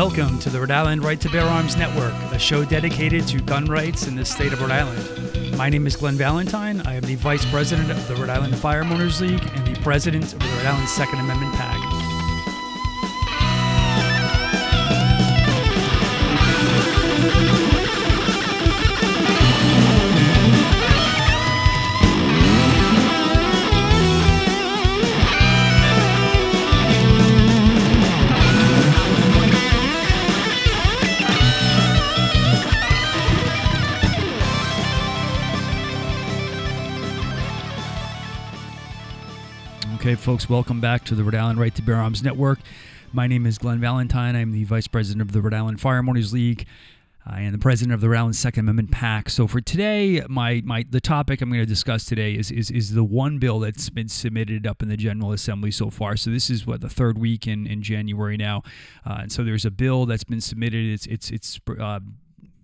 Welcome to the Rhode Island Right to Bear Arms Network, a show dedicated to gun rights in the state of Rhode Island. My name is Glenn Valentine. I am the Vice President of the Rhode Island Firearm Owners League and the President of the Rhode Island Second Amendment PAC. Okay, folks, welcome back to the Rhode Island Right to Bear Arms Network. My name is Glenn Valentine. I'm the Vice President of the Rhode Island Firearm Owners League. I am the president of the Rhode Island Second Amendment PAC. So for today, my, my the topic I'm going to discuss today is, is is the one bill that's been submitted up in the General Assembly so far. So this is what the third week in, in January now, uh, and so there's a bill that's been submitted. It's it's it's uh,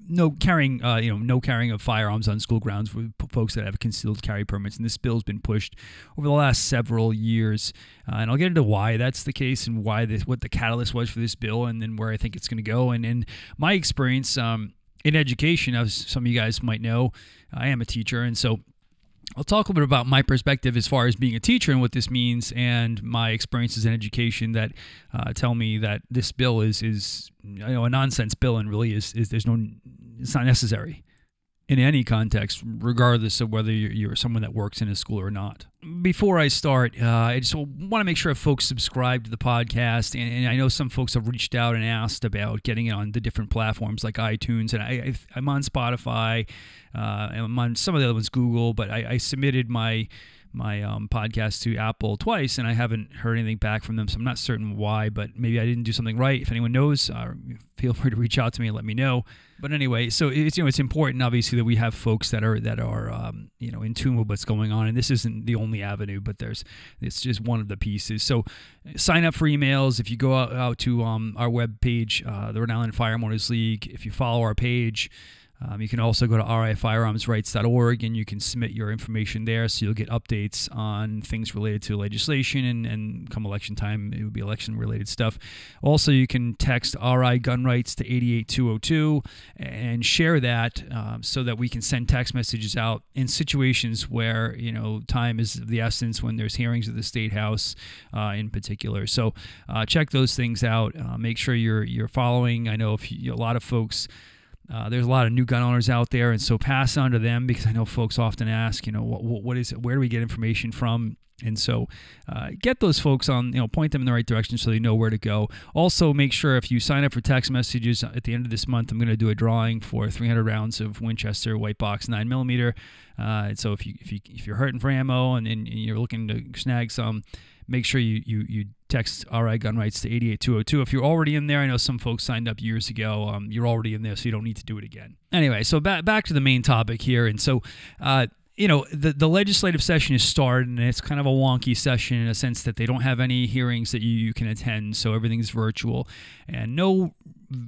no carrying, uh, you know, no carrying of firearms on school grounds for folks that have concealed carry permits. And this bill's been pushed over the last several years. Uh, and I'll get into why that's the case and why this, what the catalyst was for this bill, and then where I think it's going to go. And in my experience um, in education, as some of you guys might know, I am a teacher, and so I'll talk a little bit about my perspective as far as being a teacher and what this means, and my experiences in education that uh, tell me that this bill is is you know a nonsense bill and really is is there's no it's not necessary in any context, regardless of whether you're, someone that works in a school or not. Before I start, uh, I just want to make sure folks subscribe to the podcast, and, and, I know some folks have reached out and asked about getting it on the different platforms like iTunes, and I, am on Spotify, uh, I'm on some of the other ones, Google, but I, I submitted my my um, podcast to Apple twice, and I haven't heard anything back from them. So I'm not certain why, but maybe I didn't do something right. If anyone knows, uh, feel free to reach out to me and let me know. But anyway, so it's you know it's important obviously that we have folks that are that are um, you know in tune with what's going on, and this isn't the only avenue, but there's it's just one of the pieces. So sign up for emails if you go out, out to um, our web page, uh, the Rhode Island Firearm Owners League. If you follow our page. Um, you can also go to rifirearmsrights.org and you can submit your information there so you'll get updates on things related to legislation and, and come election time, it would be election related stuff. Also, you can text RI Gun Rights to 88202 and share that um, so that we can send text messages out in situations where, you know, time is the essence when there's hearings at the State House uh, in particular. So uh, check those things out. Uh, make sure you're, you're following. I know if you, a lot of folks, uh, there's a lot of new gun owners out there, and so pass on to them because I know folks often ask, you know, what, what is it? Where do we get information from? And so, uh, get those folks on, you know, point them in the right direction so they know where to go. Also, make sure if you sign up for text messages at the end of this month, I'm going to do a drawing for 300 rounds of Winchester white box 9 millimeter. Uh, so, if you if you if you're hurting for ammo and, and you're looking to snag some, make sure you you you text RI Gun Rights to 88202. If you're already in there, I know some folks signed up years ago. Um, you're already in there, so you don't need to do it again. Anyway, so back back to the main topic here, and so. Uh, you know, the, the legislative session is started, and it's kind of a wonky session in a sense that they don't have any hearings that you, you can attend, so everything's virtual. And no,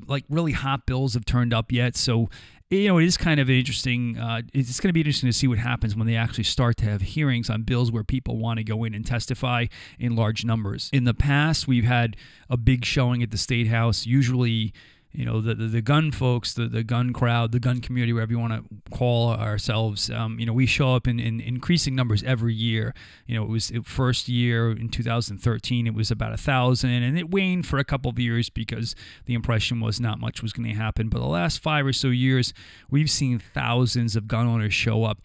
like, really hot bills have turned up yet. So you know, it is kind of interesting. Uh, it's going to be interesting to see what happens when they actually start to have hearings on bills where people want to go in and testify in large numbers. In the past, we've had a big showing at the State House, usually you know the, the, the gun folks the, the gun crowd the gun community whatever you want to call ourselves um, you know we show up in, in increasing numbers every year you know it was it first year in 2013 it was about a thousand and it waned for a couple of years because the impression was not much was going to happen but the last five or so years we've seen thousands of gun owners show up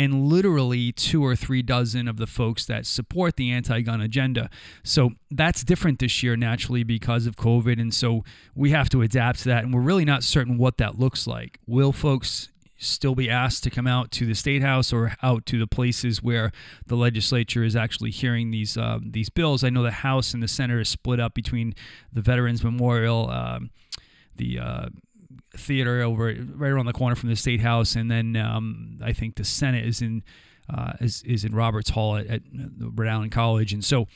and literally two or three dozen of the folks that support the anti gun agenda. So that's different this year, naturally, because of COVID. And so we have to adapt to that. And we're really not certain what that looks like. Will folks still be asked to come out to the state house or out to the places where the legislature is actually hearing these uh, these bills. I know the House and the Senate is split up between the Veterans Memorial, um, the uh, theater over right around the corner from the state house, and then um, I think the Senate is in uh, is is in Roberts Hall at, at Rhode Island College, and so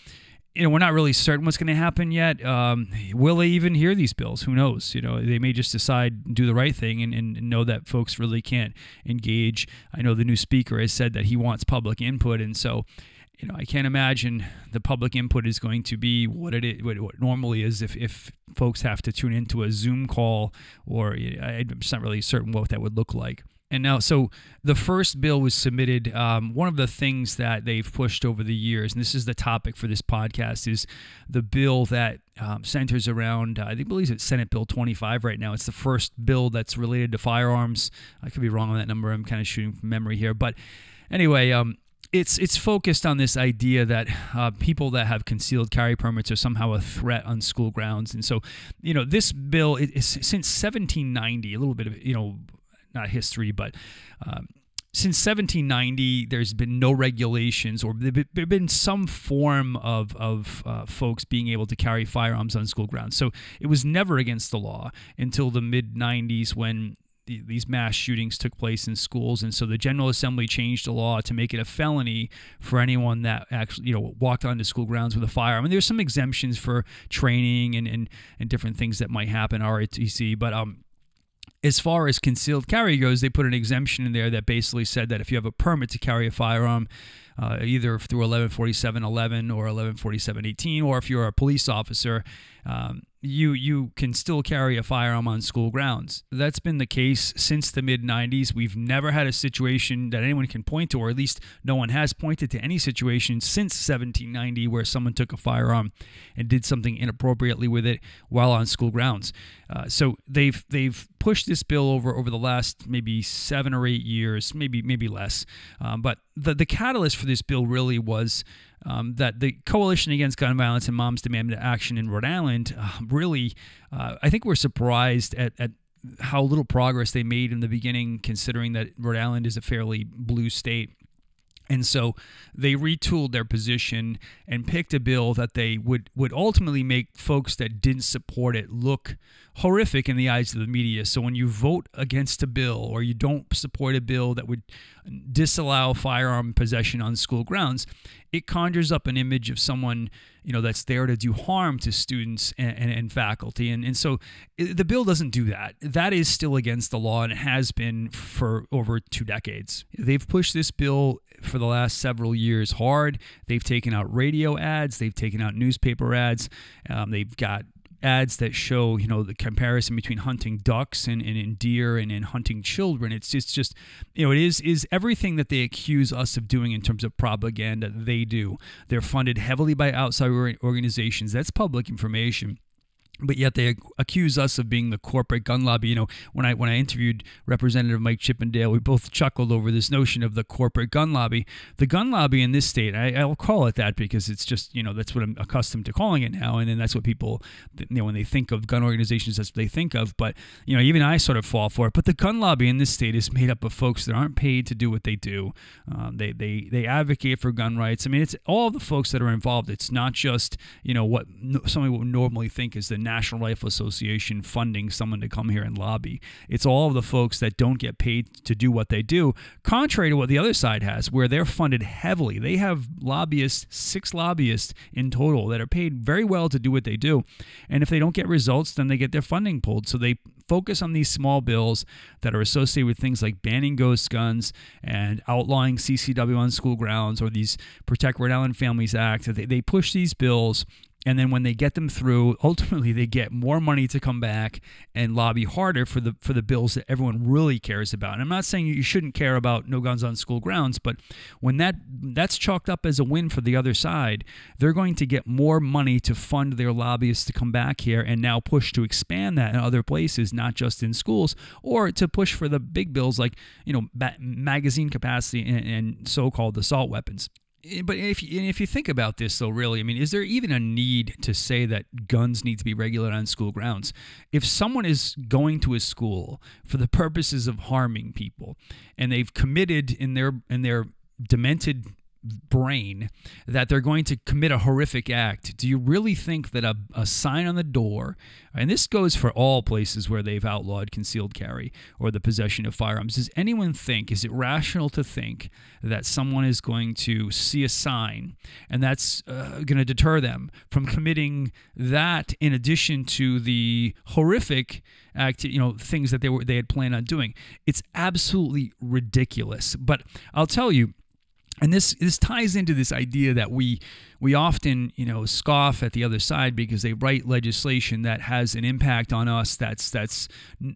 you know we're not really certain what's going to happen yet. Um, will they even hear these bills? Who knows? You know they may just decide do the right thing and, and know that folks really can't engage. I know the new speaker has said that he wants public input, and so you know, I can't imagine the public input is going to be what it is, what, what normally is if, if folks have to tune into a Zoom call or I'm just not really certain what that would look like. And now, so the first bill was submitted. Um, one of the things that they've pushed over the years, and this is the topic for this podcast, is the bill that um, centers around, uh, I think, believe it's Senate Bill 25 right now. It's the first bill that's related to firearms. I could be wrong on that number. I'm kind of shooting from memory here. But anyway, um, it's it's focused on this idea that uh, people that have concealed carry permits are somehow a threat on school grounds, and so you know this bill is since 1790, a little bit of you know not history, but um, since 1790, there's been no regulations, or there have been some form of of uh, folks being able to carry firearms on school grounds. So it was never against the law until the mid 90s when these mass shootings took place in schools and so the general assembly changed the law to make it a felony for anyone that actually you know walked onto school grounds with a firearm and there's some exemptions for training and, and and different things that might happen ROTC but um as far as concealed carry goes, they put an exemption in there that basically said that if you have a permit to carry a firearm, uh, either through 114711 or 114718, or if you're a police officer, um, you you can still carry a firearm on school grounds. That's been the case since the mid 90s. We've never had a situation that anyone can point to, or at least no one has pointed to any situation since 1790 where someone took a firearm and did something inappropriately with it while on school grounds. Uh, so they've they've pushed this bill over over the last maybe seven or eight years, maybe maybe less. Um, but the the catalyst for this bill really was um, that the Coalition Against Gun Violence and Moms Demand Action in Rhode Island uh, really, uh, I think, we're surprised at, at how little progress they made in the beginning, considering that Rhode Island is a fairly blue state. And so they retooled their position and picked a bill that they would, would ultimately make folks that didn't support it look horrific in the eyes of the media. So when you vote against a bill or you don't support a bill that would disallow firearm possession on school grounds, it conjures up an image of someone you know that's there to do harm to students and, and, and faculty. And, and so the bill doesn't do that. That is still against the law and it has been for over two decades. They've pushed this bill for the last several years hard. They've taken out radio ads. They've taken out newspaper ads. Um, they've got ads that show you know the comparison between hunting ducks and, and, and deer and, and hunting children. It's just just you know it is is everything that they accuse us of doing in terms of propaganda they do. They're funded heavily by outside organizations. That's public information but yet they accuse us of being the corporate gun lobby. You know, when I when I interviewed Representative Mike Chippendale, we both chuckled over this notion of the corporate gun lobby. The gun lobby in this state, I, will call it that because it's just you know that's what I'm accustomed to calling it now, and then that's what people you know when they think of gun organizations, that's what they think of. But you know, even I sort of fall for it. But the gun lobby in this state is made up of folks that aren't paid to do what they do. Um, they they they advocate for gun rights. I mean, it's all the folks that are involved. It's not just you know what somebody would normally think is the National Rifle Association funding someone to come here and lobby. It's all of the folks that don't get paid to do what they do, contrary to what the other side has, where they're funded heavily. They have lobbyists, six lobbyists in total, that are paid very well to do what they do. And if they don't get results, then they get their funding pulled. So they focus on these small bills that are associated with things like banning ghost guns and outlawing CCW on school grounds or these Protect Rhode Island Families Act. They, they push these bills and then when they get them through ultimately they get more money to come back and lobby harder for the for the bills that everyone really cares about. And i'm not saying you shouldn't care about no guns on school grounds but when that that's chalked up as a win for the other side they're going to get more money to fund their lobbyists to come back here and now push to expand that in other places not just in schools or to push for the big bills like you know magazine capacity and, and so-called assault weapons Eh, but if if you think about this, though, really, I mean, is there even a need to say that guns need to be regulated on school grounds? If someone is going to a school for the purposes of harming people, and they've committed in their in their demented brain that they're going to commit a horrific act, do you really think that a, a sign on the door, and this goes for all places where they've outlawed concealed carry or the possession of firearms, does anyone think, is it rational to think that someone is going to see a sign and that's uh, going to deter them from committing that in addition to the horrific act, you know, things that they were they had planned on doing? It's absolutely ridiculous. But I'll tell you, and this this ties into this idea that we we often you know scoff at the other side because they write legislation that has an impact on us that's that's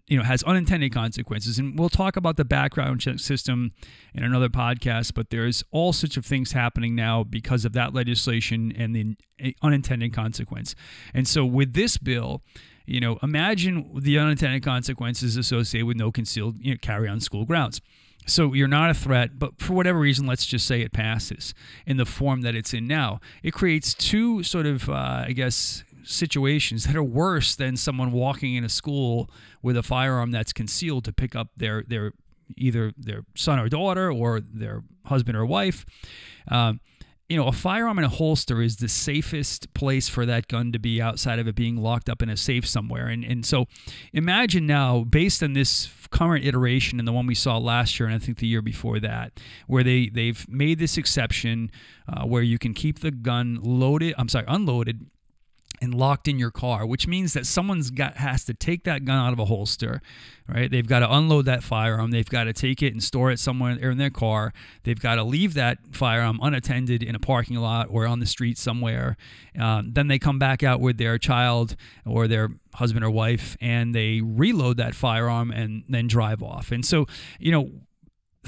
you know has unintended consequences. And we'll talk about the background check system in another podcast but there's all sorts of things happening now because of that legislation and the eh, unintended consequence. And so with this bill you know imagine the unintended consequences associated with no concealed you know, carry on school grounds so you're not a threat, but for whatever reason, let's just say it passes in the form that it's in now. It creates two sort of, uh, I guess, situations that are worse than someone walking in a school with a firearm that's concealed to pick up their their either their son or daughter or their husband or wife. Um, you know, a firearm in a holster is the safest place for that gun to be outside of it being locked up in a safe somewhere. And and so imagine now, based on this current iteration and the one we saw last year and I think the year before that, where they they've made this exception uh, where you can keep the gun loaded. I'm sorry, unloaded and locked in your car, which means that someone's got has to take that gun out of a holster, right? They've got to unload that firearm. They've got to take it and store it somewhere in their car. They've got to leave that firearm unattended in a parking lot or on the street somewhere. Um, then they come back out with their child or their husband or wife, and they reload that firearm and then drive off. And so, you know,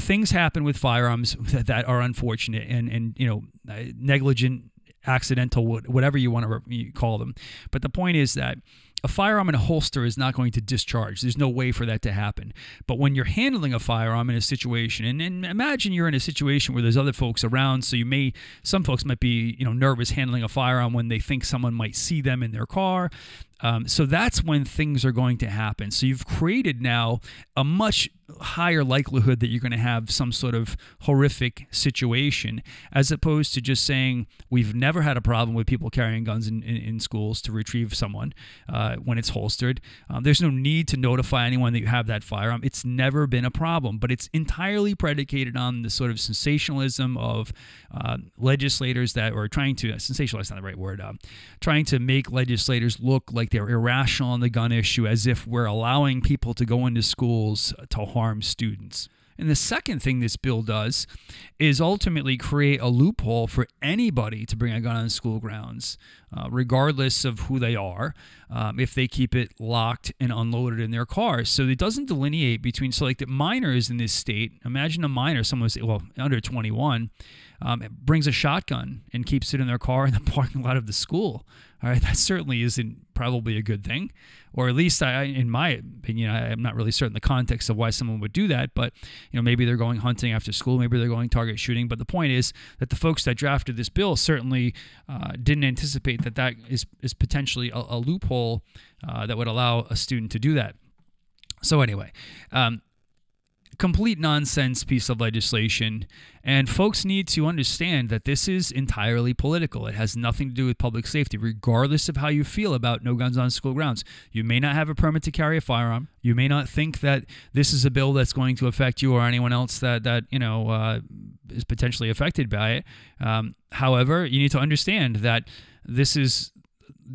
things happen with firearms that, that are unfortunate and and you know negligent accidental, whatever you want to call them. But the point is that a firearm in a holster is not going to discharge. There's no way for that to happen. But when you're handling a firearm in a situation, and, and, imagine you're in a situation where there's other folks around, so you may, some folks might be, you know, nervous handling a firearm when they think someone might see them in their car. Um, so that's when things are going to happen. So you've created now a much higher likelihood that you're going to have some sort of horrific situation, as opposed to just saying we've never had a problem with people carrying guns in, in, in schools to retrieve someone uh, when it's holstered. Um, there's no need to notify anyone that you have that firearm. It's never been a problem, but it's entirely predicated on the sort of sensationalism of uh, legislators that are trying to sensationalize not the right word, uh, trying to make legislators look like they're irrational on the gun issue, as if we're allowing people to go into schools to harm students. And the second thing this bill does is ultimately create a loophole for anybody to bring a gun on school grounds, uh, regardless of who they are, um, if they keep it locked and unloaded in their cars. So it doesn't delineate between, so like the minors in this state, imagine a minor, someone who's, well, under 21, um, brings a shotgun and keeps it in their car in the parking lot of the school. All right, that certainly isn't probably a good thing, or at least I, in my opinion, I, am not really certain the context of why someone would do that. But you know, maybe they're going hunting after school, maybe they're going target shooting. But the point is that the folks that drafted this bill certainly uh, didn't anticipate that that is is potentially a, a loophole uh, that would allow a student to do that. So anyway, um, complete nonsense piece of legislation. And folks need to understand that this is entirely political. It has nothing to do with public safety, regardless of how you feel about no guns on school grounds. You may not have a permit to carry a firearm. You may not think that this is a bill that's going to affect you or anyone else that that you know uh, is potentially affected by it. Um, however, you need to understand that this is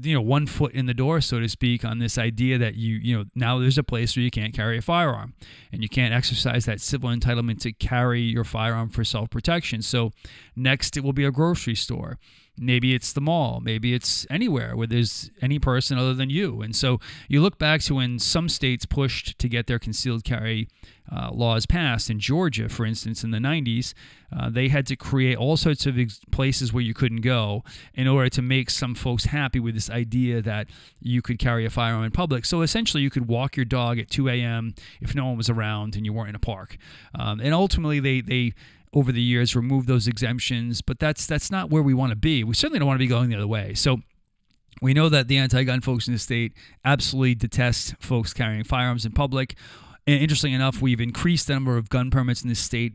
you know one foot in the door so to speak on this idea that you you know now there's a place where you can't carry a firearm and you can't exercise that civil entitlement to carry your firearm for self-protection. So next it will be a grocery store. Maybe it's the mall. Maybe it's anywhere where there's any person other than you. And so you look back to when some states pushed to get their concealed carry uh, laws passed. In Georgia, for instance, in the 90s, uh, they had to create all sorts of ex- places where you couldn't go in order to make some folks happy with this idea that you could carry a firearm in public. So essentially, you could walk your dog at 2 a.m. if no one was around and you weren't in a park. Um, and ultimately, they they over the years removed those exemptions, but that's that's not where we want to be. We certainly don't want to be going the other way. So we know that the anti-gun folks in the state absolutely detest folks carrying firearms in public. And interesting enough, we've increased the number of gun permits in this state,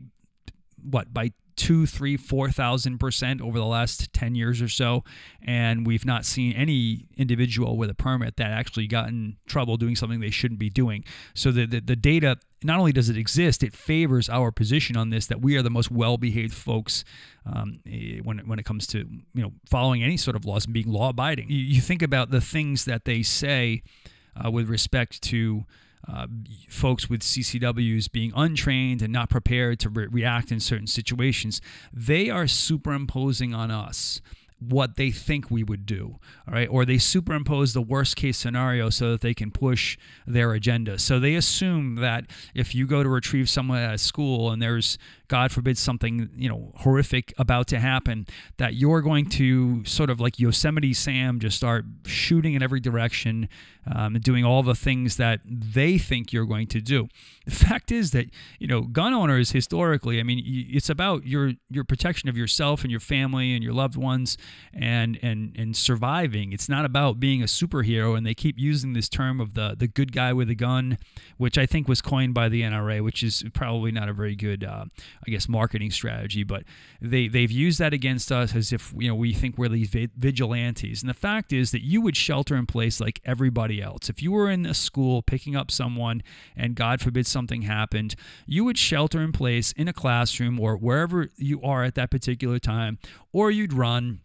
what, by two, three, four thousand percent over the last 10 years or so. And we've not seen any individual with a permit that actually got in trouble doing something they shouldn't be doing. So the, the, the data, not only does it exist, it favors our position on this that we are the most well behaved folks um, eh, when, when it comes to you know following any sort of laws and being law abiding. You, you think about the things that they say uh, with respect to uh, folks with CCWs being untrained and not prepared to re- react in certain situations, they are superimposing on us what they think we would do all right? Or they superimpose the worst case scenario so that they can push their agenda. So they assume that if you go to retrieve someone at a school and there's God forbid something you know horrific about to happen, that you're going to sort of like Yosemite Sam just start shooting in every direction, um, doing all the things that they think you're going to do. The fact is that you know gun owners historically, I mean, it's about your your protection of yourself and your family and your loved ones, and and and surviving. It's not about being a superhero. And they keep using this term of the the good guy with a gun, which I think was coined by the NRA, which is probably not a very good uh, I guess, marketing strategy. But they they've used that against us as if you know we think we're these vigilantes. And the fact is that you would shelter in place like everybody else. If you were in a school picking up someone and God forbid something happened, you would shelter in place in a classroom or wherever you are at that particular time, or you'd run.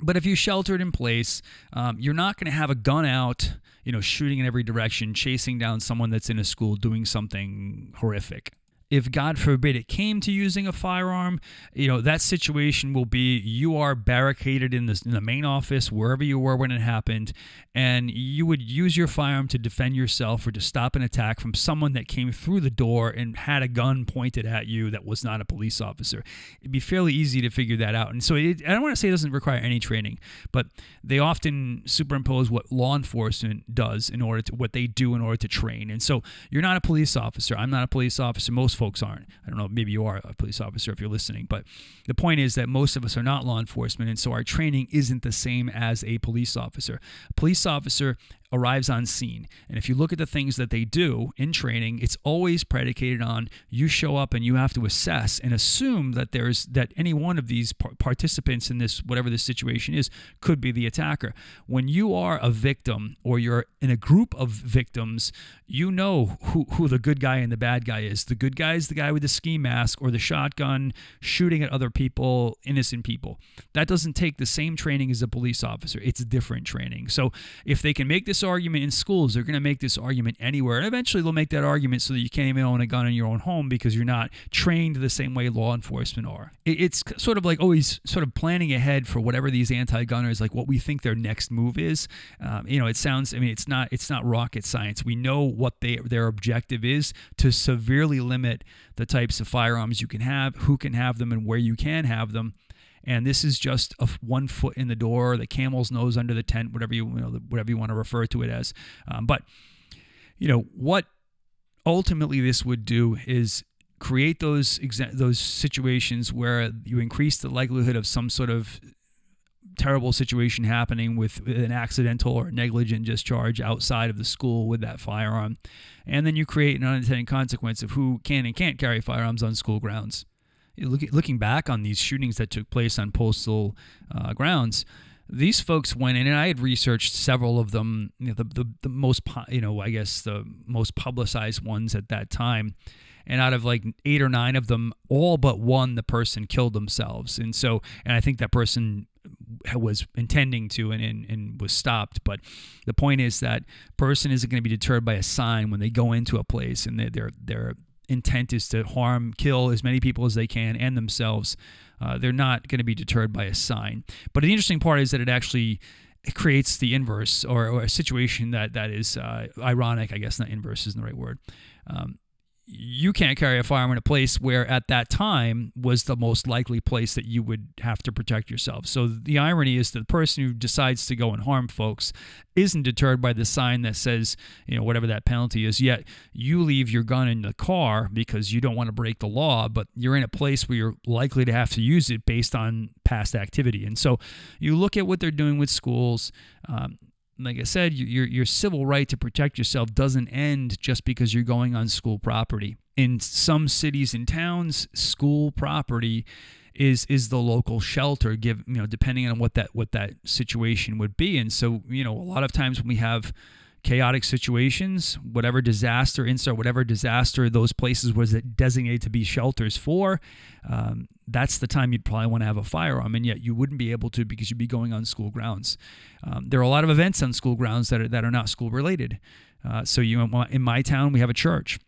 But if you sheltered in place, um, you're not going to have a gun out, you know, shooting in every direction, chasing down someone that's in a school doing something horrific if God forbid it came to using a firearm, you know, that situation will be you are barricaded in, this, in the main office, wherever you were when it happened, and you would use your firearm to defend yourself or to stop an attack from someone that came through the door and had a gun pointed at you that was not a police officer. It'd be fairly easy to figure that out. And so it, I don't want to say it doesn't require any training, but they often superimpose what law enforcement does in order to what they do in order to train. And so you're not a police officer. I'm not a police officer. Most folks aren't. I don't know, maybe you are a police officer if you're listening, but the point is that most of us are not law enforcement, and so our training isn't the same as a police officer. A police officer arrives on scene. And if you look at the things that they do in training, it's always predicated on you show up and you have to assess and assume that there's that any one of these participants in this whatever this situation is could be the attacker. When you are a victim or you're in a group of victims, you know who, who the good guy and the bad guy is. The good guy is the guy with the ski mask or the shotgun shooting at other people, innocent people. That doesn't take the same training as a police officer. It's different training. So if they can make this argument in schools, they're going to make this argument anywhere. And eventually they'll make that argument so that you can't even own a gun in your own home because you're not trained the same way law enforcement are. It's sort of like always sort of planning ahead for whatever these anti-gunners like what we think their next move is. Um, you know, it sounds. I mean, it's not. It's not rocket science. We know what they their objective is to severely limit the types of firearms you can have, who can have them, and where you can have them. And this is just a one foot in the door, the camel's nose under the tent, whatever you, you know, whatever you want to refer to it as. Um, but you know what ultimately this would do is create those exa- those situations where you increase the likelihood of some sort of terrible situation happening with an accidental or negligent discharge outside of the school with that firearm. And then you create an unintended consequence of who can and can't carry firearms on school grounds. Looking back on these shootings that took place on postal uh, grounds, these folks went in, and I had researched several of them, you know, the, the, the most, you know, I guess the most publicized ones at that time and out of like eight or nine of them, all but one, the person killed themselves. And so, and I think that person was intending to and, and, and was stopped. But the point is that person isn't going to be deterred by a sign when they go into a place and they're their their intent is to harm, kill as many people as they can and themselves. Uh, they're not going to be deterred by a sign. But the interesting part is that it actually creates the inverse or, or a situation that that is uh, ironic. I guess not inverse isn't the right word. Um, you can't carry a firearm in a place where at that time was the most likely place that you would have to protect yourself. So the irony is that the person who decides to go and harm folks isn't deterred by the sign that says, you know, whatever that penalty is, yet you leave your gun in the car because you don't want to break the law, but you're in a place where you're likely to have to use it based on past activity. And so you look at what they're doing with schools. Um, like I said, your your civil right to protect yourself doesn't end just because you're going on school property. In some cities and towns, school property is is the local shelter give you know depending on what that what that situation would be and so you know a lot of times when we have chaotic situations, whatever disaster, insert whatever disaster those places was designated to be shelters for, um, that's the time you'd probably want to have a firearm, and yet you wouldn't be able to because you'd be going on school grounds. Um, there are a lot of events on school grounds that are, that are not school related. Uh, so you in my town we have a church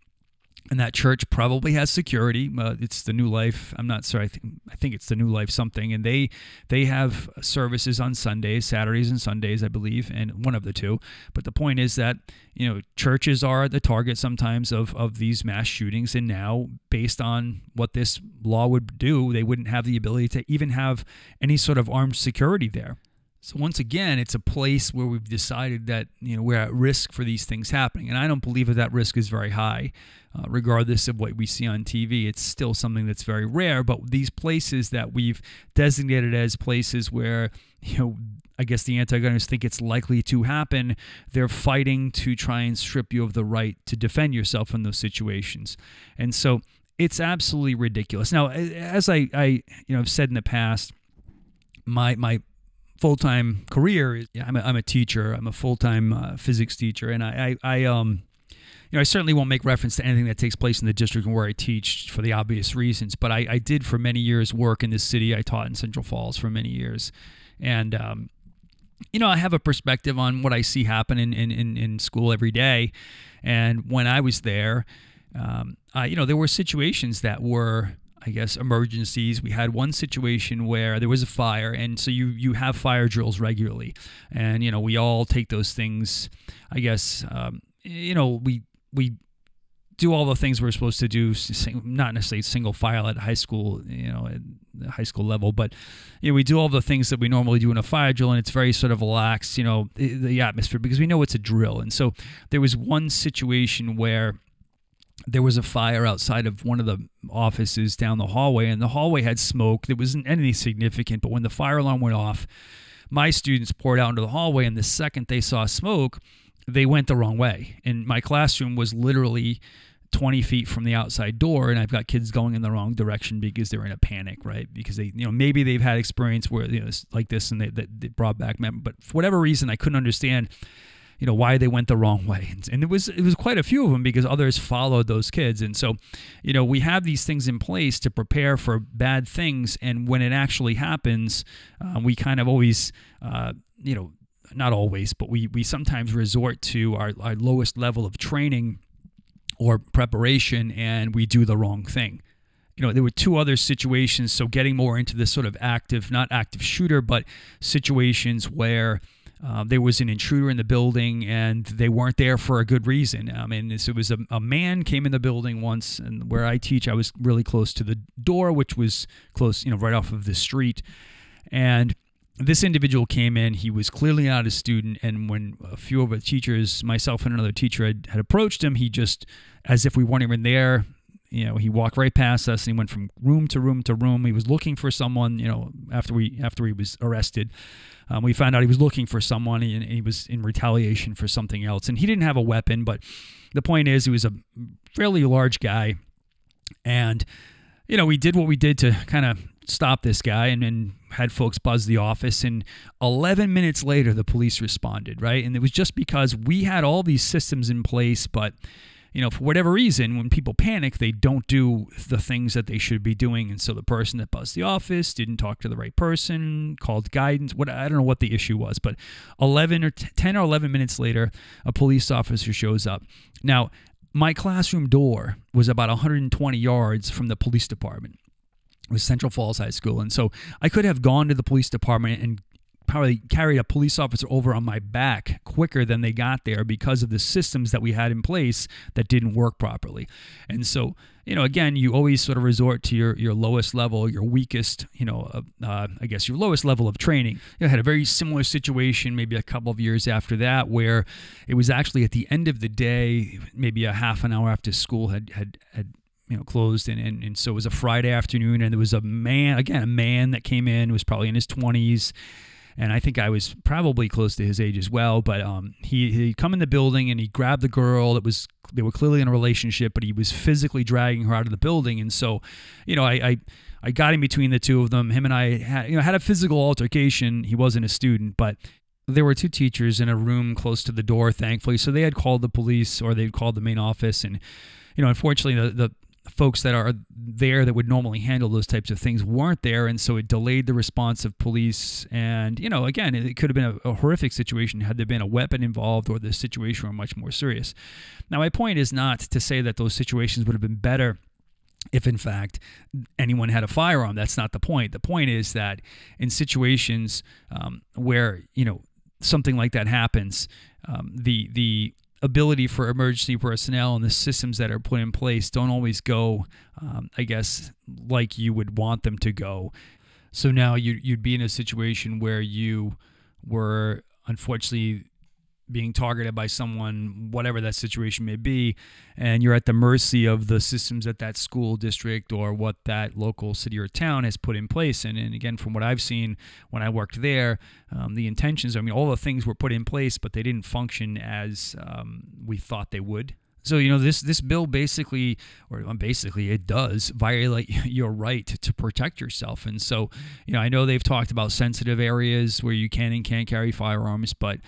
and that church probably has security. Uh, it's the New Life. I'm not sorry. I, I think it's the New Life something, and they they have services on Sundays, Saturdays, and Sundays, I believe, and one of the two. But the point is that you know churches are the target sometimes of of these mass shootings, and now based on what this law would do, they wouldn't have the ability to even have any sort of armed security there. So once again, it's a place where we've decided that you know we're at risk for these things happening, and I don't believe that that risk is very high, uh, regardless of what we see on TV. It's still something that's very rare. But these places that we've designated as places where you know I guess the antagonists think it's likely to happen, they're fighting to try and strip you of the right to defend yourself in those situations, and so it's absolutely ridiculous. Now, as I I you know have said in the past, my my full time career. I'm a, I'm a teacher. I'm a full time uh, physics teacher, and I, I, I um you know, I certainly won't make reference to anything that takes place in the district where I teach for the obvious reasons. But I, I did for many years work in this city. I taught in Central Falls for many years, and um, you know, I have a perspective on what I see happen in, in, in school every day. And when I was there, um, I, you know, there were situations that were I guess emergencies. We had one situation where there was a fire, and so you you have fire drills regularly, and you know we all take those things. I guess um, you know we we do all the things we're supposed to do, not necessarily single file at high school, you know, at the high school level, but you know, we do all the things that we normally do in a fire drill, and it's very sort of relaxed, you know, the atmosphere because we know it's a drill. And so there was one situation where there was a fire outside of one of the offices down the hallway, and the hallway had smoke. There wasn't anything significant, but when the fire alarm went off, my students poured out into the hallway, and the second they saw smoke, they went the wrong way. And my classroom was literally 20 feet from the outside door and I've got kids going in the wrong direction because they're in a panic, right? Because they, you know, maybe they've had experience where, you know, like this and they, they brought back, but for whatever reason, I couldn't understand you know why they went the wrong way. And it was it was quite a few of them because others followed those kids. And so you know we have these things in place to prepare for bad things. And when it actually happens uh, we kind of always uh, you know not always but we we sometimes resort to our, our lowest level of training or preparation and we do the wrong thing. You know, there were two other situations. So getting more into this sort of active, not active shooter, but situations where uh, there was an intruder in the building and they weren't there for a good reason. I mean, it was a, a, man came in the building once, and where I teach, I was really close to the door, which was close, you know, right off of the street. And this individual came in. He was clearly not a student. And when a few of the teachers, myself and another teacher, had, had approached him, he just, as if we weren't even there, you know, he walked right past us and he went from room to room to room. He was looking for someone, you know, after we after he was arrested. Um, we found out he was looking for someone and he was in retaliation for something else. And he didn't have a weapon, but the point is, he was a fairly large guy. And, you know, we did what we did to kind of stop this guy and, and had folks buzz the office. And 11 minutes later, the police responded, right? And it was just because we had all these systems in place, but you know, for whatever reason, when people panic, they don't do the things that they should be doing. And so the person that buzzed the office didn't talk to the right person, called guidance. What I don't know what the issue was, but 11 or 10 or 11 minutes later, a police officer shows up. Now, my classroom door was about 120 yards from the police department. It was Central Falls High School. And so I could have gone to the police department and probably carried a police officer over on my back quicker than they got there because of the systems that we had in place that didn't work properly. And so, you know, again, you always sort of resort to your, your lowest level, your weakest, you know, uh, uh, I guess your lowest level of training. You know, I had a very similar situation maybe a couple of years after that where it was actually at the end of the day, maybe a half an hour after school had, had, had you know closed and, and, and so it was a friday afternoon and there was a man again a man that came in was probably in his 20s and I think I was probably close to his age as well. But um, he he come in the building and he grabbed the girl that was they were clearly in a relationship, but he was physically dragging her out of the building, and so, you know, I. I I got in between the two of them. Him and I had, you know, had a physical altercation. He wasn't a student, but there were two teachers in a room close to the door, thankfully. So they had called the police or they'd called the main office. And, you know, unfortunately, the, the folks that are there that would normally handle those types of things weren't there. And so it delayed the response of police. And, you know, again, it could have been a, a horrific situation had there been a weapon involved or the situation were much more serious. Now, my point is not to say that those situations would have been better if in fact anyone had a firearm that's not the point the point is that in situations um, where you know something like that happens, um, the the ability for emergency personnel and the systems that are put in place don't always go, um, I guess, like you would want them to go. So now you you'd be in a situation where you were unfortunately being targeted by someone, whatever that situation may be, and you're at the mercy of the systems at that school district or what that local city or town has put in place. And, and again, from what I've seen when I worked there, um, the intentions, I mean, all the things were put in place, but they didn't function as um, we thought they would. So you know this this bill basically, or basically, it does violate your right to protect yourself. And so, you know, I know they've talked about sensitive areas where you can and can't carry firearms, but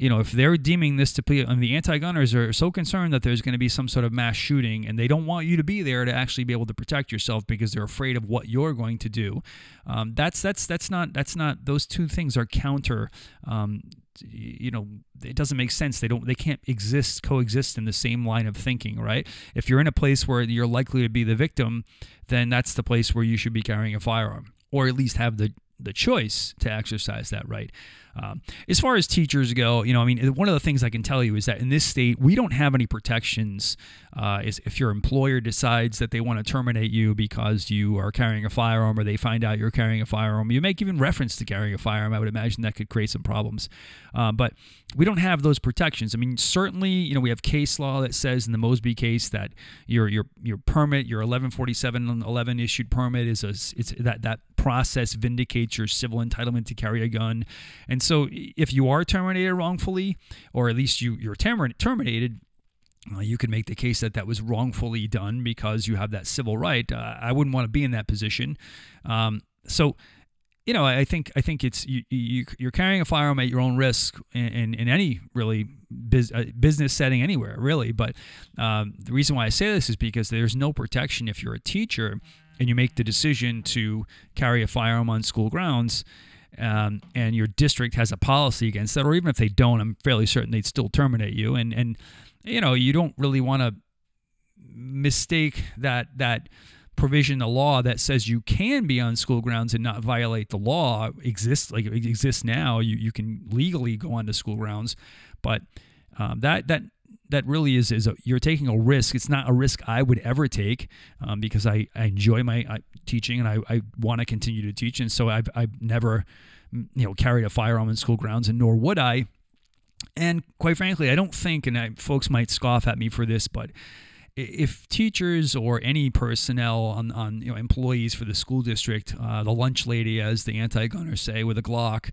you know, if they're deeming this to be, and the anti-gunners are so concerned that there's going to be some sort of mass shooting, and they don't want you to be there to actually be able to protect yourself because they're afraid of what you're going to do. Um, that's that's that's not that's not those two things are counter. Um, you know, it doesn't make sense. They don't they can't exist coexist in the same line of thinking, right? If you're in a place where you're likely to be the victim, then that's the place where you should be carrying a firearm, or at least have the the choice to exercise that right. Um, as far as teachers go, you know, I mean, one of the things I can tell you is that in this state, we don't have any protections. Uh, is if your employer decides that they want to terminate you because you are carrying a firearm or they find out you're carrying a firearm, you make even reference to carrying a firearm. I would imagine that could create some problems. Uh, but we don't have those protections. I mean, certainly, you know, we have case law that says in the Mosby case that your your your permit, your 1147 11 issued permit is a it's that that process vindicates your civil entitlement to carry a gun. And so, if you are terminated wrongfully, or at least you you're terminated, uh, you could make the case that that was wrongfully done because you have that civil right. Uh, I wouldn't want to be in that position. Um, so, you know, I think I think it's you, you are carrying a firearm at your own risk in, in, in any really biz, uh, business setting anywhere really. But um, the reason why I say this is because there's no protection if you're a teacher and you make the decision to carry a firearm on school grounds um, and your district has a policy against that, or even if they don't, I'm fairly certain they'd still terminate you. And and you know you don't really want to mistake that that provision in the law that says you can be on school grounds and not violate the law exists like it exists now. You you can legally go onto school grounds, but um, that that that really is is a, you're taking a risk. It's not a risk I would ever take um, because I, I enjoy my uh, teaching and I, I want to continue to teach. And so I've, I've never you know carried a firearm in school grounds and nor would I. And quite frankly, I don't think, and I, folks might scoff at me for this, but if teachers or any personnel on, on you know employees for the school district, uh, the lunch lady, as the anti-gunners say, with a Glock,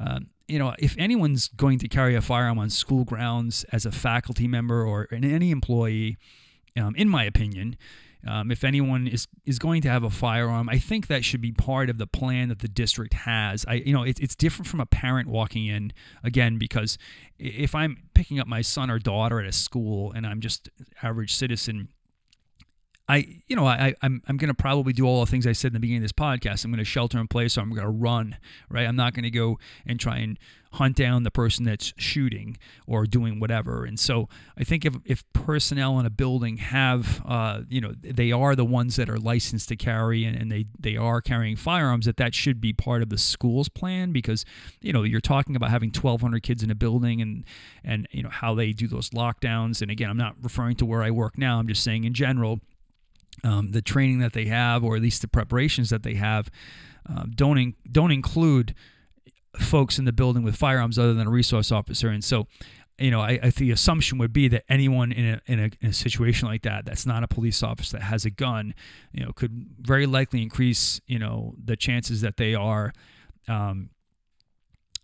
uh, you know, if anyone's going to carry a firearm on school grounds as a faculty member or any employee, um, in my opinion, um, if anyone is is going to have a firearm, I think that should be part of the plan that the district has. I, you know, it, it's different from a parent walking in again because if I'm picking up my son or daughter at a school and I'm just average citizen, I, you know, I, I'm, I'm going to probably do all the things I said in the beginning of this podcast. I'm going to shelter in place, or I'm going to run, right? I'm not going to go and try and hunt down the person that's shooting or doing whatever. And so I think if, if personnel in a building have, uh, you know, they are the ones that are licensed to carry and, and they, they are carrying firearms, that that should be part of the school's plan because, you know, you're talking about having 1,200 kids in a building and, and, you know, how they do those lockdowns. And again, I'm not referring to where I work now. I'm just saying in general, um, the training that they have, or at least the preparations that they have, uh, don't in, don't include folks in the building with firearms other than a resource officer. And so, you know, I, I the assumption would be that anyone in a, in a, in a situation like that, that's not a police officer that has a gun, you know, could very likely increase, you know, the chances that they are, um,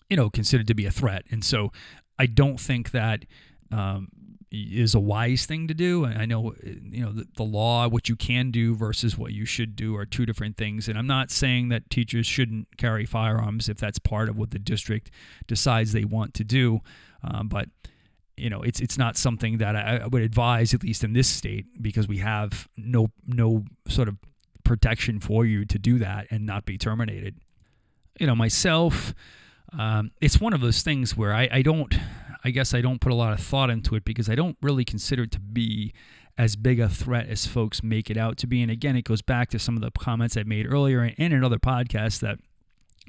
you know, considered to be a threat. And so, I don't think that. Um, is a wise thing to do. And I know, you know, the, the, law, what you can do versus what you should do are two different things. And I'm not saying that teachers shouldn't carry firearms if that's part of what the district decides they want to do. Um, but you know, it's it's not something that I, I would advise, at least in this state, because we have no no sort of protection for you to do that and not be terminated. You know, myself, um, it's one of those things where I, I don't, I guess I don't put a lot of thought into it because I don't really consider it to be as big a threat as folks make it out to be. And again, it goes back to some of the comments I made earlier and in another podcast that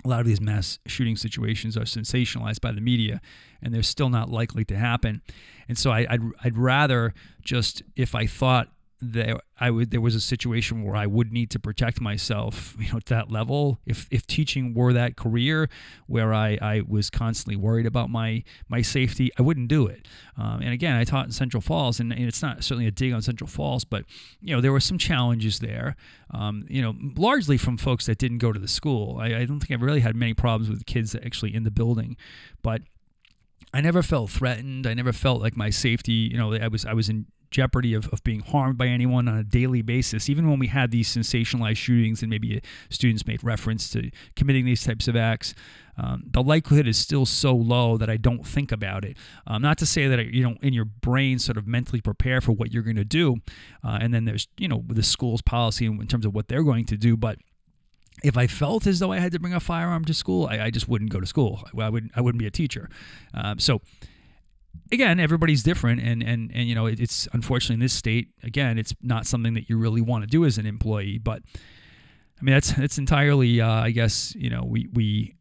a lot of these mass shooting situations are sensationalized by the media and they're still not likely to happen. And so I, would I'd rather just, if I thought there I would there was a situation where I would need to protect myself, you know, at that level. If if teaching were that career where I, I was constantly worried about my my safety, I wouldn't do it. Um, and again, I taught in Central Falls, and, and, it's not certainly a dig on Central Falls, but you know there were some challenges there. Um, you know, largely from folks that didn't go to the school. I, I don't think I've really had many problems with the kids actually in the building, but I never felt threatened. I never felt like my safety, you know, I was I was in jeopardy of, of being harmed by anyone on a daily basis. Even when we had these sensationalized shootings and maybe students made reference to committing these types of acts, um, the likelihood is still so low that I don't think about it. Um, not to say that you know in your brain sort of mentally prepare for what you're going to do, uh, and then there's you know the school's policy in terms of what they're going to do, but if I felt as though I had to bring a firearm to school, I, I just wouldn't go to school. I, I would I wouldn't be a teacher. Um, so again, everybody's different, and and and you know, it's unfortunately in this state, again, it's not something that you really want to do as an employee. But I mean, that's that's entirely, uh, I guess, you know, we we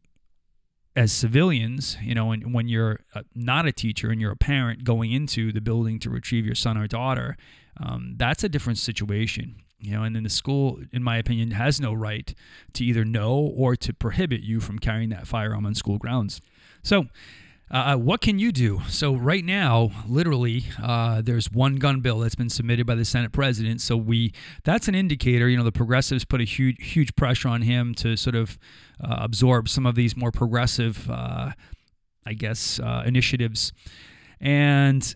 as civilians, you know, when when you're uh, not a teacher and you're a parent going into the building to retrieve your son or daughter, um, that's a different situation. You know, and then the school, in my opinion, has no right to either know or to prohibit you from carrying that firearm on school grounds. So, uh, uh, what can you do? So right now, literally, uh, there's one gun bill that's been submitted by the Senate president. So we that's an indicator. You know, the progressives put a huge huge pressure on him to sort of uh, absorb some of these more progressive, uh, I guess, uh, initiatives, and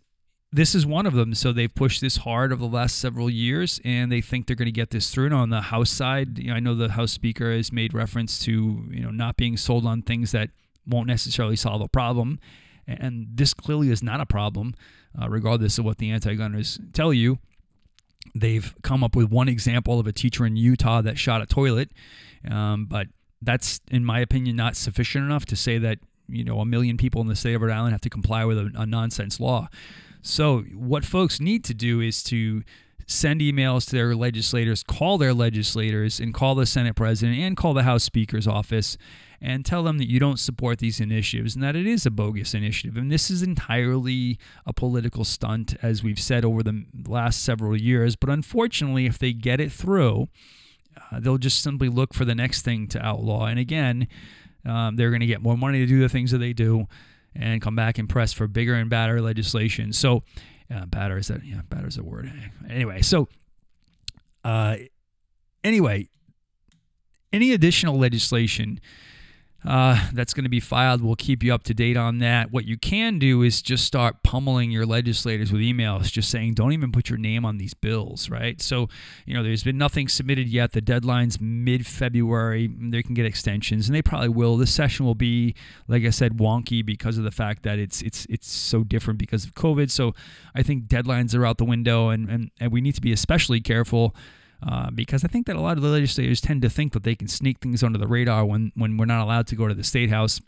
this is one of them. So they've pushed this hard over the last several years, and they think they're going to get this through. And on the House side, you know, I know the House Speaker has made reference to you know not being sold on things that won't necessarily solve a problem. And this clearly is not a problem, uh, regardless of what the anti gunners tell you. They've come up with one example of a teacher in Utah that shot a toilet, um, but that's, in my opinion, not sufficient enough to say that you know a million people in the state of Rhode Island have to comply with a, a nonsense law. So what folks need to do is to send emails to their legislators, call their legislators, and call the Senate president and call the House Speaker's office and tell them that you don't support these initiatives and that it is a bogus initiative. And this is entirely a political stunt, as we've said over the last several years. But unfortunately, if they get it through, uh, they'll just simply look for the next thing to outlaw. And again, um, they're going to get more money to do the things that they do and come back and press for bigger and badder legislation. So, uh, batter is that yeah, batter is a word. Anyway, so uh, anyway, any additional legislation uh, that's going to be filed. We'll keep you up to date on that. What you can do is just start pummeling your legislators with emails, just saying, don't even put your name on these bills, right? So, you know, there's been nothing submitted yet. The deadline's mid February. They can get extensions, and they probably will. This session will be, like I said, wonky because of the fact that it's it's it's so different because of COVID. So, I think deadlines are out the window, and and, and we need to be especially careful uh, because I think that a lot of the legislators tend to think that they can sneak things under the radar when, when we're not allowed to go to the state house.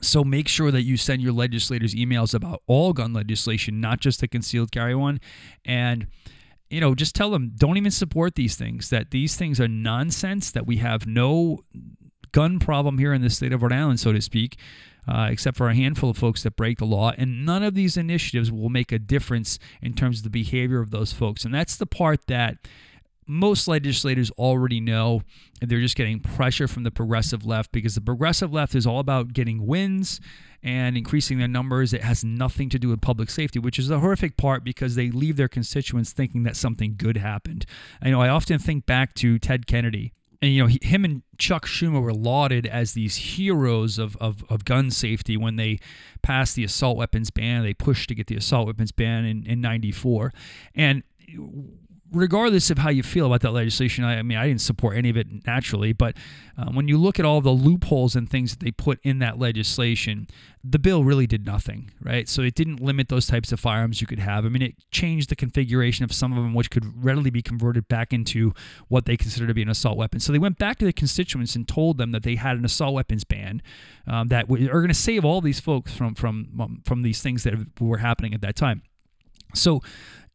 So make sure that you send your legislators emails about all gun legislation, not just the concealed carry one. And you know, just tell them don't even support these things. That these things are nonsense. That we have no gun problem here in the state of Rhode Island, so to speak. Uh, except for a handful of folks that break the law. And none of these initiatives will make a difference in terms of the behavior of those folks. And that's the part that most legislators already know, and they're just getting pressure from the progressive left because the progressive left is all about getting wins and increasing their numbers. It has nothing to do with public safety, which is the horrific part because they leave their constituents thinking that something good happened. I know I often think back to Ted Kennedy and you know he, him and Chuck Schumer were lauded as these heroes of, of, of gun safety when they passed the assault weapons ban. They pushed to get the assault weapons ban in, in 94. And regardless of how you feel about that legislation, I, I, mean, I didn't support any of it naturally, but uh, when you look at all the loopholes and things that they put in that legislation, the bill really did nothing, right? So it didn't limit those types of firearms you could have. I mean, it changed the configuration of some of them, which could readily be converted back into what they consider to be an assault weapon. So they went back to the constituents and told them that they had an assault weapons ban um, that are going to save all these folks from from um, from these things that were happening at that time. So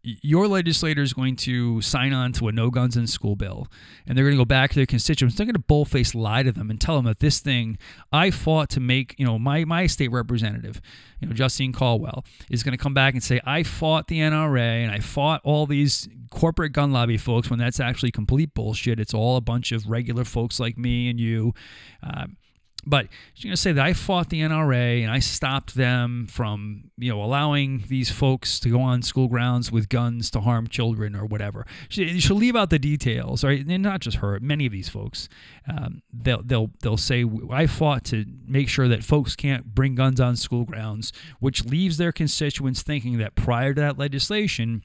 your legislator is going to sign on to a no guns in school bill and they're going to go back to their constituents. They're going to bullface lie to them and tell them that this thing i fought to make you know my, my state representative you know justine caldwell is going to come back and say i fought the nra and i fought all these corporate gun lobby folks when that's actually complete bullshit. It's all a bunch of regular folks like me and you. Uh, but she's going to say that I fought the NRA and I stopped them from, you know, allowing these folks to go on school grounds with guns to harm children or whatever. She, she'll leave out the details, right? And not just her, many of these folks. Um, they'll they'll they'll say I fought to make sure that folks can't bring guns on school grounds, which leaves their constituents thinking that prior to that legislation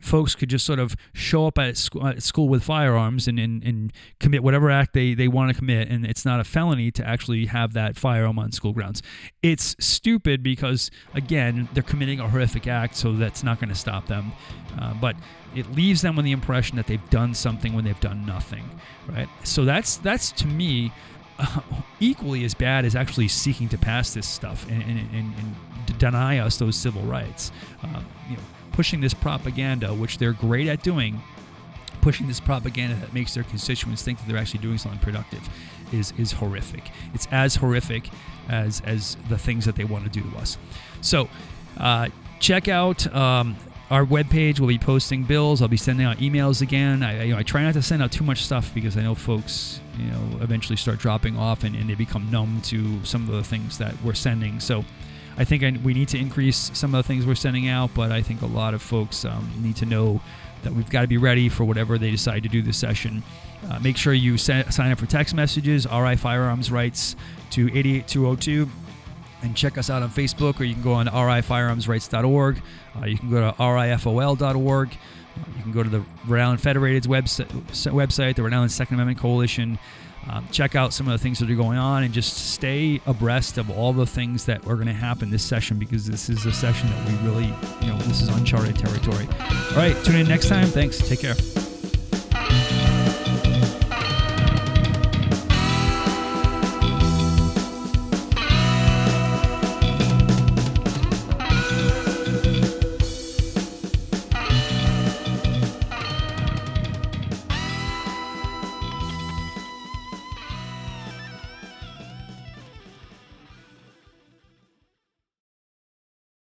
folks could just sort of show up at school, at school with firearms and, and, and commit whatever act they, they want to commit. And it's not a felony to actually have that firearm on school grounds. It's stupid because, again, they're committing a horrific act, so that's not going to stop them. Uh, but it leaves them with the impression that they've done something when they've done nothing, right? So that's that's to me uh, equally as bad as actually seeking to pass this stuff and, and, and, and deny us those civil rights. Uh, you know, pushing this propaganda, which they're great at doing, pushing this propaganda that makes their constituents think that they're actually doing something productive is is horrific. It's as horrific as as the things that they want to do to us. So uh, check out um, our webpage. We'll be posting bills. I'll be sending out emails again. I, you know, I try not to send out too much stuff because I know folks, you know, eventually start dropping off and, and they become numb to some of the things that we're sending. So I think I, we need to increase some of the things we're sending out, but I think a lot of folks um, need to know that we've got to be ready for whatever they decide to do this session. Uh, make sure you sign up for text messages, RI Firearms Rights to 88202 and check us out on Facebook, or you can go on rifirearmsrights.org. Uh, you can go to rifol.org. Uh, you can go to the Rhode Island Federated's website, website, the Rhode Island Second Amendment Coalition. Um, check out some of the things that are going on and just stay abreast of all the things that are going to happen this session because this is a session that we really, you know, this is uncharted territory. All right, tune in next time. Thanks. Take care.